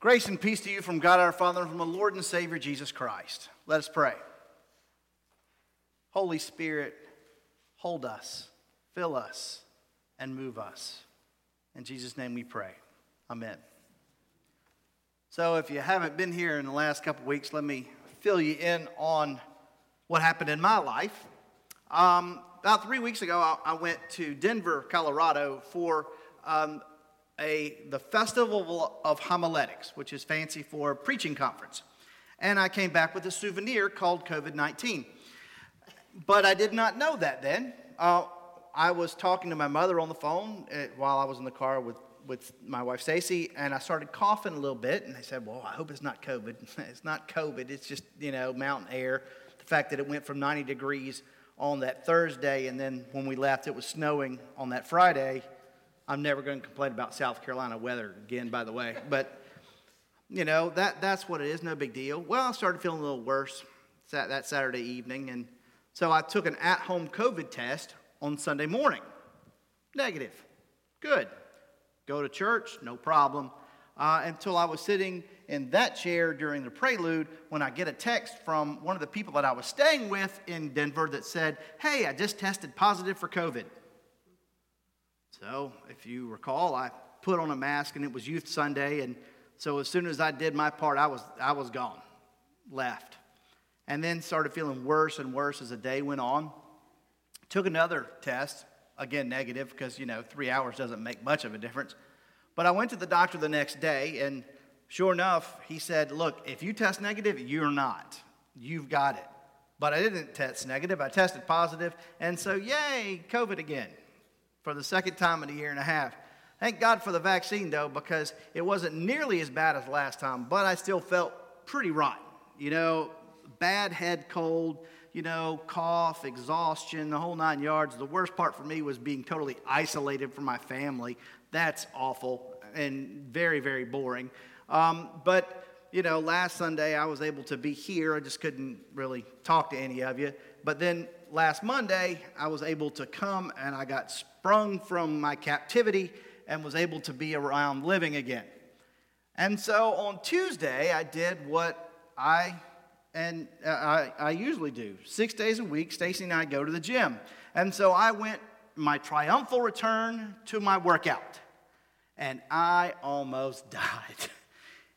Grace and peace to you from God our Father and from the Lord and Savior Jesus Christ. Let us pray. Holy Spirit, hold us, fill us, and move us. In Jesus' name we pray. Amen. So, if you haven't been here in the last couple weeks, let me fill you in on what happened in my life. Um, about three weeks ago, I, I, went to Denver, Colorado for um, a, the Festival of Homiletics, which is fancy for preaching conference. And I came back with a souvenir called COVID 19. But I did not know that then. Uh, I was talking to my mother on the phone uh, while I was in the car with, with my wife Stacy, and I started coughing a little bit. And they said, Well, I hope it's not COVID. it's not COVID, it's just, you know, mountain air. The fact that it went from 90 degrees on that Thursday, and then when we left, it was snowing on that Friday I'm never going to complain about South Carolina weather again, by the way. But, you know, that, that's what it is, no big deal. Well, I started feeling a little worse that Saturday evening, and so I took an at home COVID test on Sunday morning. Negative. Good. Go to church, no problem. Uh, until I was sitting in that chair during the prelude when I get a text from one of the people that I was staying with in Denver that said, Hey, I just tested positive for COVID. So, if you recall, I put on a mask and it was Youth Sunday. And so, as soon as I did my part, I was, I was gone, left. And then started feeling worse and worse as the day went on. Took another test, again, negative, because, you know, three hours doesn't make much of a difference. But I went to the doctor the next day, and sure enough, he said, Look, if you test negative, you're not. You've got it. But I didn't test negative, I tested positive, and so, yay, COVID again for the second time in a year and a half. Thank God for the vaccine, though, because it wasn't nearly as bad as last time, but I still felt pretty rotten. You know, bad head cold, you know, cough, exhaustion, the whole nine yards. The worst part for me was being totally isolated from my family. That's awful and very, very boring. Um, but, you know, last Sunday I was able to be here. I just couldn't really talk to any of you. But then last Monday, I was able to come and I got sprung from my captivity and was able to be around living again. And so on Tuesday, I did what I and uh, I, I usually do. Six days a week, Stacy and I go to the gym. And so I went my triumphal return to my workout. And I almost died.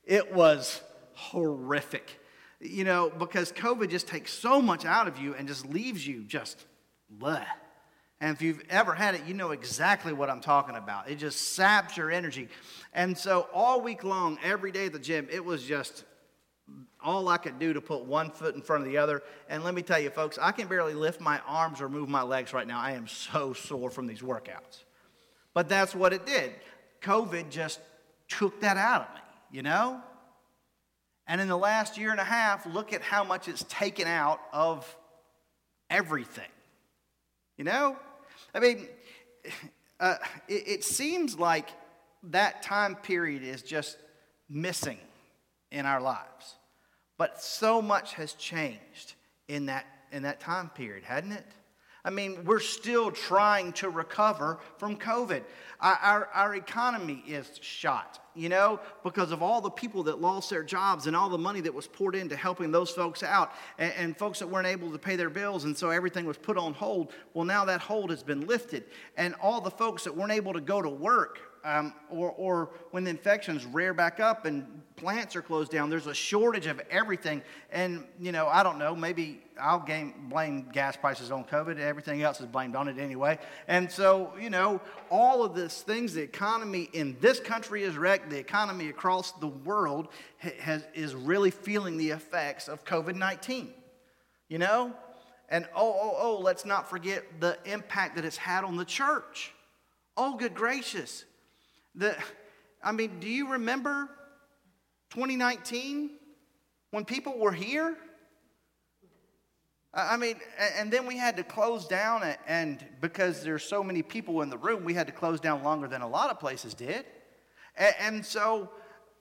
It was horrific you know, because COVID just takes so much out of you and just leaves you just bleh. And if you've ever had it, you know exactly what I'm talking about. It just saps your energy. And so all week long, every day at the gym, it was just all I could do to put one foot in front of the other. And let me tell you, folks, I can barely lift my arms or move my legs right now. I am so sore from these workouts. But that's what it did. COVID just took that out of me, you know? And in the last year and a half, look at how much it's taken out of everything. You know? I mean, uh, it, it seems like that time period is just missing in our lives. But so much has changed in that, in that time period, hadn't it? I mean, we're still trying to recover from COVID. Our, our, our, economy is shot, you know, because of all the people that lost their jobs and all the money that was poured into helping those folks out and, and folks that weren't able to pay their bills. And so everything was put on hold. Well, now that hold has been lifted. And all the folks that weren't able to go to work um, or, or when the infections rear back up and plants are closed down, there's a shortage of everything. And, you know, I don't know, maybe I'll game, blame gas prices on COVID. Everything else is blamed on it anyway. And so, you know, all of these things, the economy in this country is wrecked, the economy across the world has, is really feeling the effects of COVID 19. You know? And oh, oh, oh, let's not forget the impact that it's had on the church. Oh, good gracious. The, I mean, do you remember 2019 when people were here? I mean, and then we had to close down, and because there's so many people in the room, we had to close down longer than a lot of places did. And so,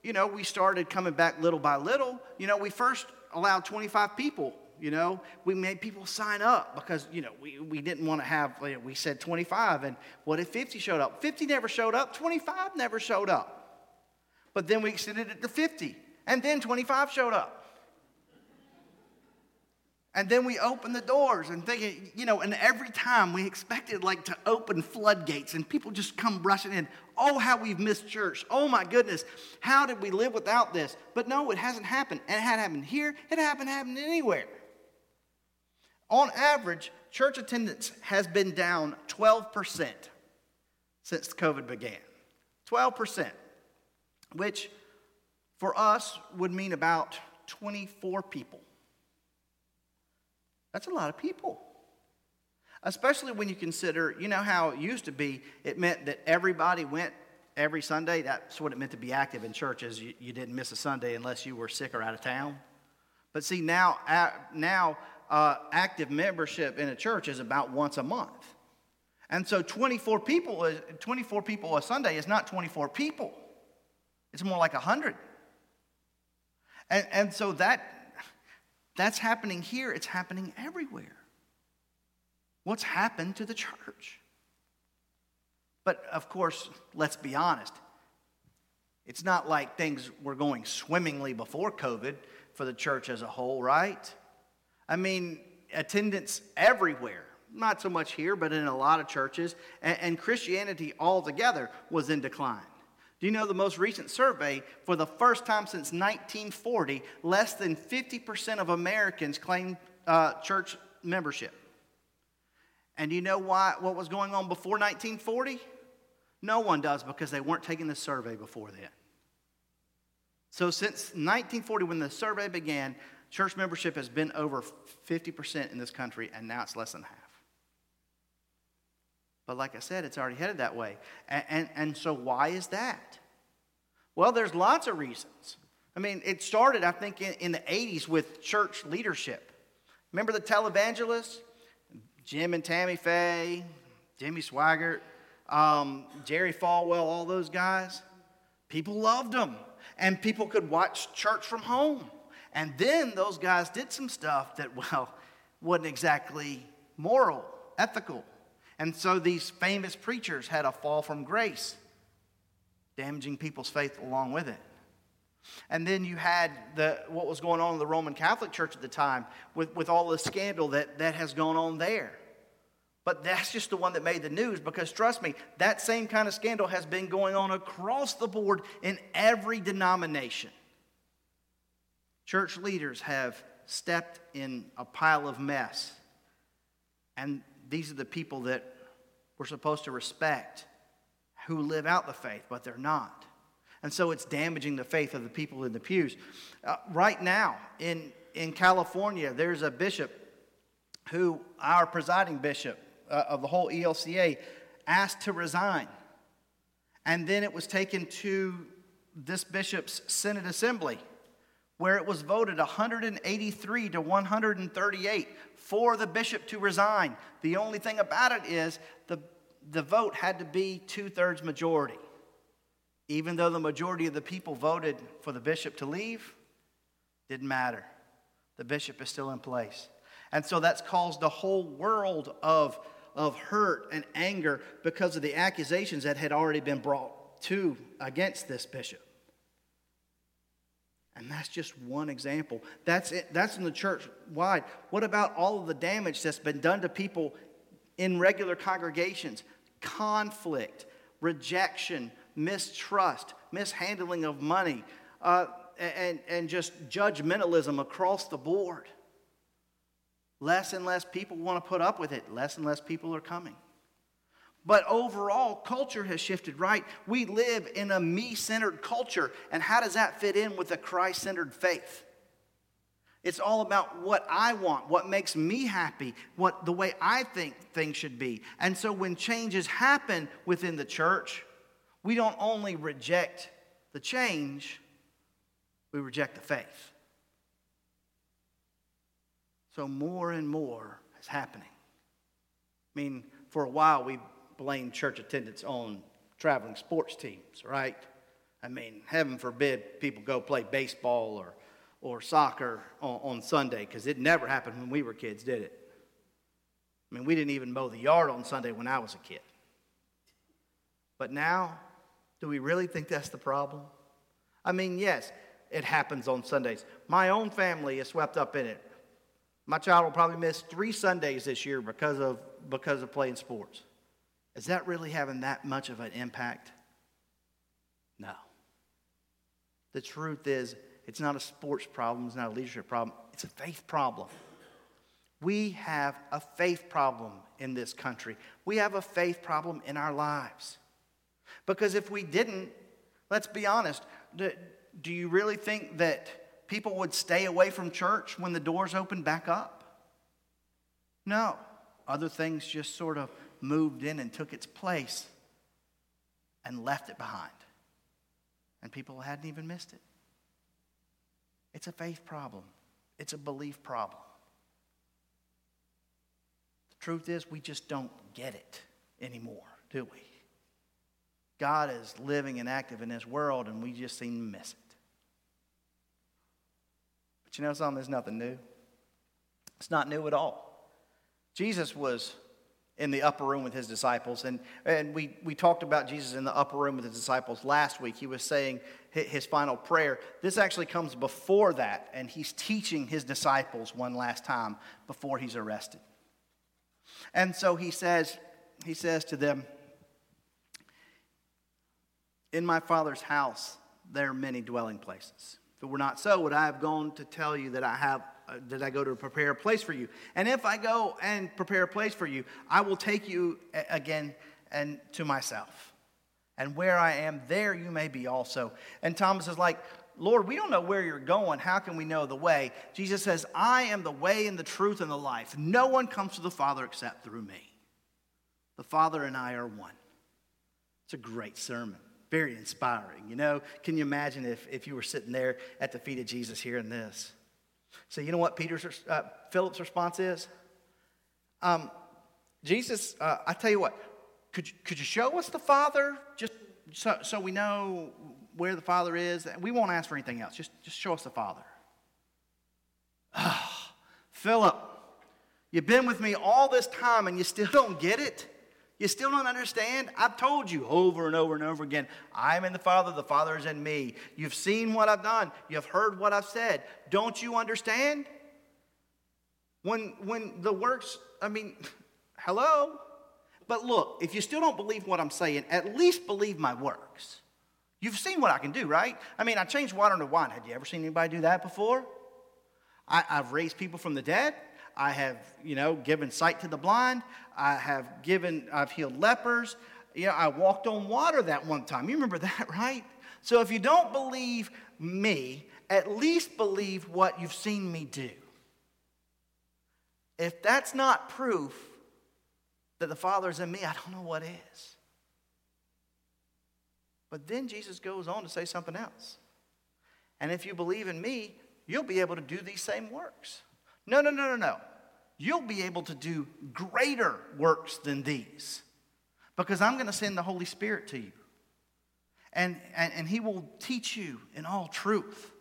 you know, we started coming back little by little. You know, we first allowed 25 people you know we made people sign up because you know we, we didn't want to have we said 25 and what if 50 showed up 50 never showed up 25 never showed up But then we extended it to 50, and then 25 showed up. And then we opened the doors and thinking, you know, and every time we expected like to open floodgates and people just come rushing in. Oh, how we've missed church. Oh my goodness. How did we live without this? But no, it hasn't happened. And it had happened here, it hasn't happened anywhere. On average, church attendance has been down 12% since COVID began. 12%, which for us would mean about 24 people that's a lot of people. Especially when you consider, you know how it used to be, it meant that everybody went every Sunday. That's what it meant to be active in churches. You, you didn't miss a Sunday unless you were sick or out of town. But see, now, now uh, active membership in a church is about once a month. And so 24 people, is, 24 people a Sunday is not 24 people. It's more like 100. And, and so that that's happening here, it's happening everywhere. What's happened to the church? But of course, let's be honest. It's not like things were going swimmingly before COVID for the church as a whole, right? I mean, attendance everywhere, not so much here, but in a lot of churches, and, and Christianity altogether was in decline. Do you know the most recent survey, for the first time since 1940, less than 50% of Americans claim uh, church membership? And do you know why, what was going on before 1940? No one does because they weren't taking the survey before then. So, since 1940, when the survey began, church membership has been over 50% in this country, and now it's less than half. But like I said, it's already headed that way. And, and, and, so, why is that? Well, there's lots of reasons. I mean, it started, I think, in, in the 80s with church leadership. Remember the televangelists? Jim and Tammy Faye, Jimmy Swaggart, um, Jerry Falwell, all those guys. People loved them, and people could watch church from home. And then those guys did some stuff that, well, wasn't exactly moral, ethical. And so these famous preachers had a fall from grace, damaging people's faith along with it. And then you had the, what was going on in the Roman Catholic Church at the time with, with all the scandal that, that has gone on there. But that's just the one that made the news because trust me, that same kind of scandal has been going on across the board in every denomination. Church leaders have stepped in a pile of mess. And these are the people that we're supposed to respect who live out the faith, but they're not. And so it's damaging the faith of the people in the pews. Uh, right now in, in California, there's a bishop who, our presiding bishop uh, of the whole ELCA, asked to resign. And then it was taken to this bishop's Synod Assembly where it was voted 183 to 138 for the bishop to resign. The only thing about it is the, the vote had to be two thirds majority. Even though the majority of the people voted for the bishop to leave, didn't matter. The bishop is still in place. And so that's caused a whole world of, of hurt and anger because of the accusations that had already been brought to against this bishop. And that's just one example. That's it. That's in the church wide. What about all of the damage that's been done to people in regular congregations? Conflict, rejection, mistrust, mishandling of money, uh, and, and just judgmentalism across the board. Less and less people want to put up with it. Less and less people are coming. But overall, culture has shifted, right? We live in a me centered culture. And how does that fit in with a Christ centered faith? It's all about what I want, what makes me happy, what the way I think things should be. And so when changes happen within the church, we don't only reject the change, we reject the faith. So more and more is happening. I mean, for a while we blame church attendance on traveling sports teams, right? I mean, heaven forbid people go play baseball or, or soccer on, on Sunday because it never happened when we were kids, did it? I mean, we didn't even mow the yard on Sunday when I was a kid. But now, do we really think that's the problem? I mean, yes, it happens on Sundays. My own family is swept up in it. My child will probably miss three Sundays this year because of, because of playing sports. Is that really having that much of an impact? No. The truth is, it's not a sports problem, it's not a leadership problem, it's a faith problem. We have a faith problem in this country. We have a faith problem in our lives. Because if we didn't, let's be honest, do, you really think that people would stay away from church when the doors open back up? No. Other things just sort of moved in and took its place and left it behind. And people hadn't even missed it. It's a faith problem, it's a belief problem. The truth is, we just don't get it anymore, do we? God is living and active in this world, and we just seem to miss it. But you know something? There's nothing new. It's not new at all. Jesus was in the upper room with his disciples. And, and we, we talked about Jesus in the upper room with his disciples last week. He was saying his final prayer. This actually comes before that, and he's teaching his disciples one last time before he's arrested. And so he says, he says to them, In my Father's house there are many dwelling places. If it were not so, would I have gone to tell you that I have uh, that I go to prepare a place for you? And if I go and prepare a place for you, I will take you again and to myself. And where I am, there you may be also. And Thomas is like, Lord, we don't know where you're going. How can we know the way? Jesus says, I am the way and the truth and the life. No one comes to the Father except through me. The Father and I are one. It's a great sermon, very inspiring. You know, can you imagine if, if you were sitting there at the feet of Jesus hearing this? So, you know what Peter's, uh, Philip's response is? Um, Jesus, uh, I tell you what, could you, could you show us the Father just so, so we know where the Father is. We won't ask for anything else. Just, just show us the Father. Oh, Philip, you've been with me all this time and you still don't get it? You still don't understand? I've told you over and over and over again I'm in the Father, the Father is in me. You've seen what I've done, you've heard what I've said. Don't you understand? When, when the works, I mean, hello? But look, if you still don't believe what I'm saying, at least believe my works. You've seen what I can do, right? I mean, I changed water into wine. Had you ever seen anybody do that before? I, have raised people from the dead. I have, you know, given sight to the blind. I have given, I've healed lepers. You know, I walked on water that one time. You remember that, right? So if you don't believe me, at least believe what you've seen me do. If that's not proof that the Father's in me, I don't know what is. But then Jesus goes on to say something else. And if you believe in me, you'll be able to do these same works. No, no, no, no, no. You'll be able to do greater works than these because I'm going to send the Holy Spirit to you. And, and, and He will teach you in all truth.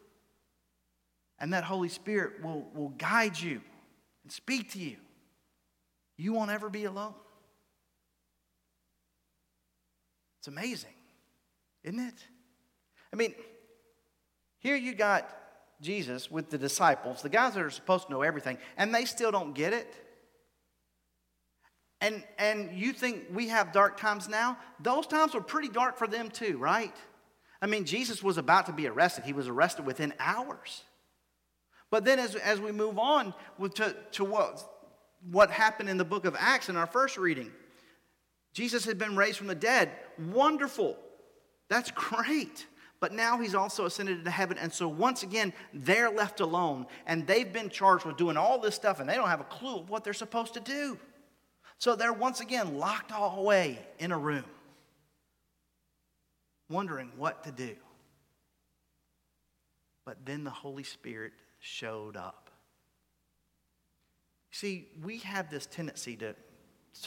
And that Holy Spirit will, will guide you and speak to you. You won't ever be alone. It's amazing. Isn't it? I mean, here you got Jesus with the disciples, the guys that are supposed to know everything, and they still don't get it. And, and you think we have dark times now? Those times were pretty dark for them too, right? I mean, Jesus was about to be arrested. He was arrested within hours. But then as, as we move on to, to what, what happened in the book of Acts in our first reading, Jesus had been raised from the dead. Wonderful. That's great. But now he's also ascended into heaven. And so once again, they're left alone. And they've been charged with doing all this stuff, and they don't have a clue of what they're supposed to do. So they're once again locked all away in a room, wondering what to do. But then the Holy Spirit showed up. See, we have this tendency to,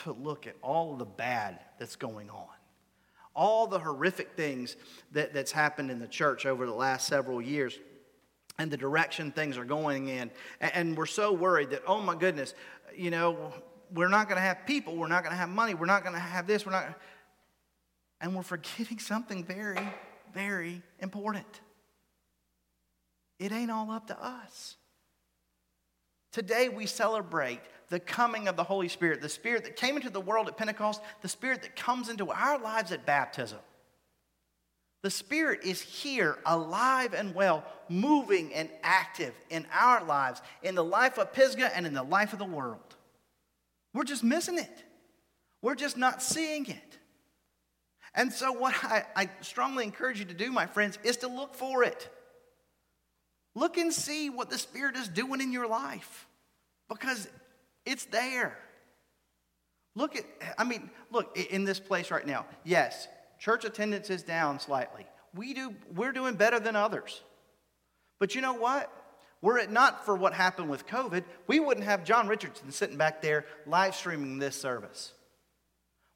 to look at all of the bad that's going on all the horrific things that, that's happened in the church over the last several years and the direction things are going in. And, and we're so worried that, oh my goodness, you know, we're not going to have people, we're not going to have money, we're not going to have this, we're not. And we're forgetting something very, very important. It ain't all up to us. Today we celebrate the coming of the Holy Spirit, the Spirit that came into the world at Pentecost, the Spirit that comes into our lives at baptism. The Spirit is here, alive and well, moving and active in our lives, in the life of Pisgah and in the life of the world. We're just missing it. We're just not seeing it. And so, what I, I strongly encourage you to do, my friends, is to look for it. Look and see what the Spirit is doing in your life because it's there. Look at, I mean, look, in this place right now, yes, church attendance is down slightly. We do, we're doing better than others. But you know what? Were it not for what happened with COVID, we wouldn't have John Richardson sitting back there live streaming this service.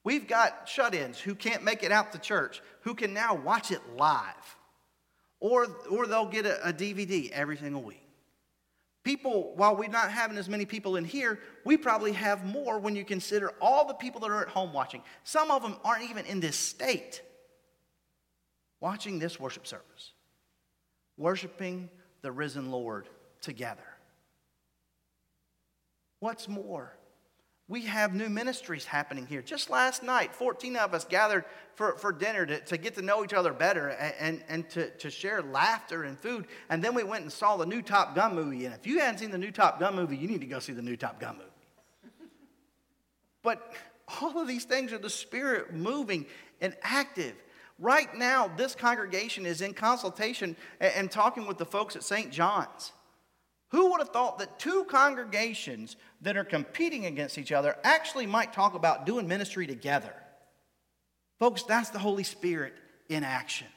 We've got shut ins who can't make it out to church, who can now watch it live. Or, or they'll get a, a DVD every single week. People, while we're not having as many people in here, we probably have more when you consider all the people that are at home watching. Some of them aren't even in this state watching this worship service, worshiping the risen Lord together. What's more? We have new ministries happening here. Just last night, 14 of us gathered for, for dinner to, to get to know each other better and, and, and to, to share laughter and food. And then we went and saw the new Top Gun movie. And if you hadn't seen the new Top Gun movie, you need to go see the new Top Gun movie. But all of these things are the Spirit moving and active. Right now, this congregation is in consultation and, and talking with the folks at St. John's. Who would have thought that two congregations that are competing against each other actually might talk about doing ministry together? Folks, that's the Holy Spirit in action.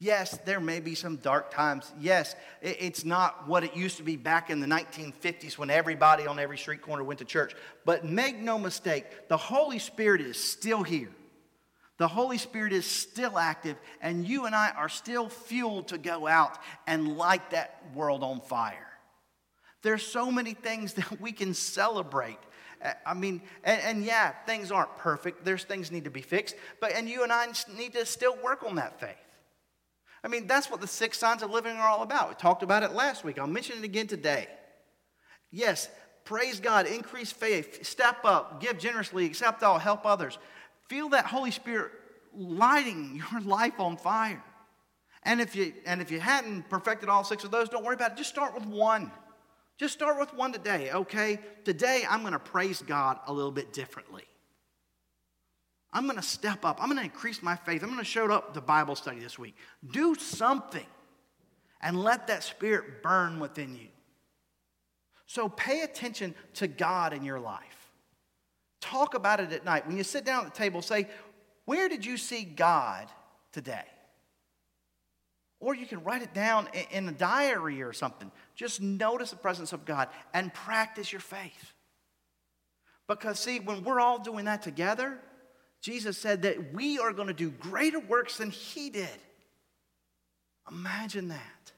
Yes, there may be some dark times. Yes, it's not what it used to be back in the 1950s when everybody on every street corner went to church. But make no mistake, the Holy Spirit is still here. The Holy Spirit is still active, and you and I are still fueled to go out and light that world on fire. There's so many things that we can celebrate. Uh, I mean, and, and, yeah, things aren't perfect. There's things need to be fixed, but and you and I need to still work on that faith. I mean, that's what the six signs of living are all about. We talked about it last week. I'll mention it again today. Yes, praise God, increase faith, step up, give generously, accept all, help others. Feel that Holy Spirit lighting your life on fire. And if you and if you hadn't perfected all six of those, don't worry about it. Just start with one. Just start with one today, okay? Today I'm going to praise God a little bit differently. I'm going to step up. I'm going to increase my faith. I'm going to show up to Bible study this week. Do something and let that spirit burn within you. So pay attention to God in your life. Talk about it at night. When you sit down at the table, say, Where did you see God today? Or you can write it down in a diary or something. Just notice the presence of God and practice your faith. Because, see, when we're all doing that together, Jesus said that we are going to do greater works than He did. Imagine that.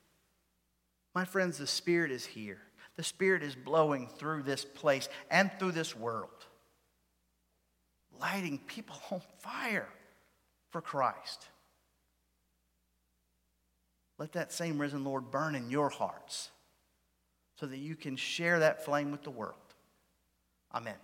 My friends, the Spirit is here. The Spirit is blowing through this place and through this world lighting people on fire for Christ. Let that same risen Lord burn in your hearts so that you can share that flame with the world. Amen.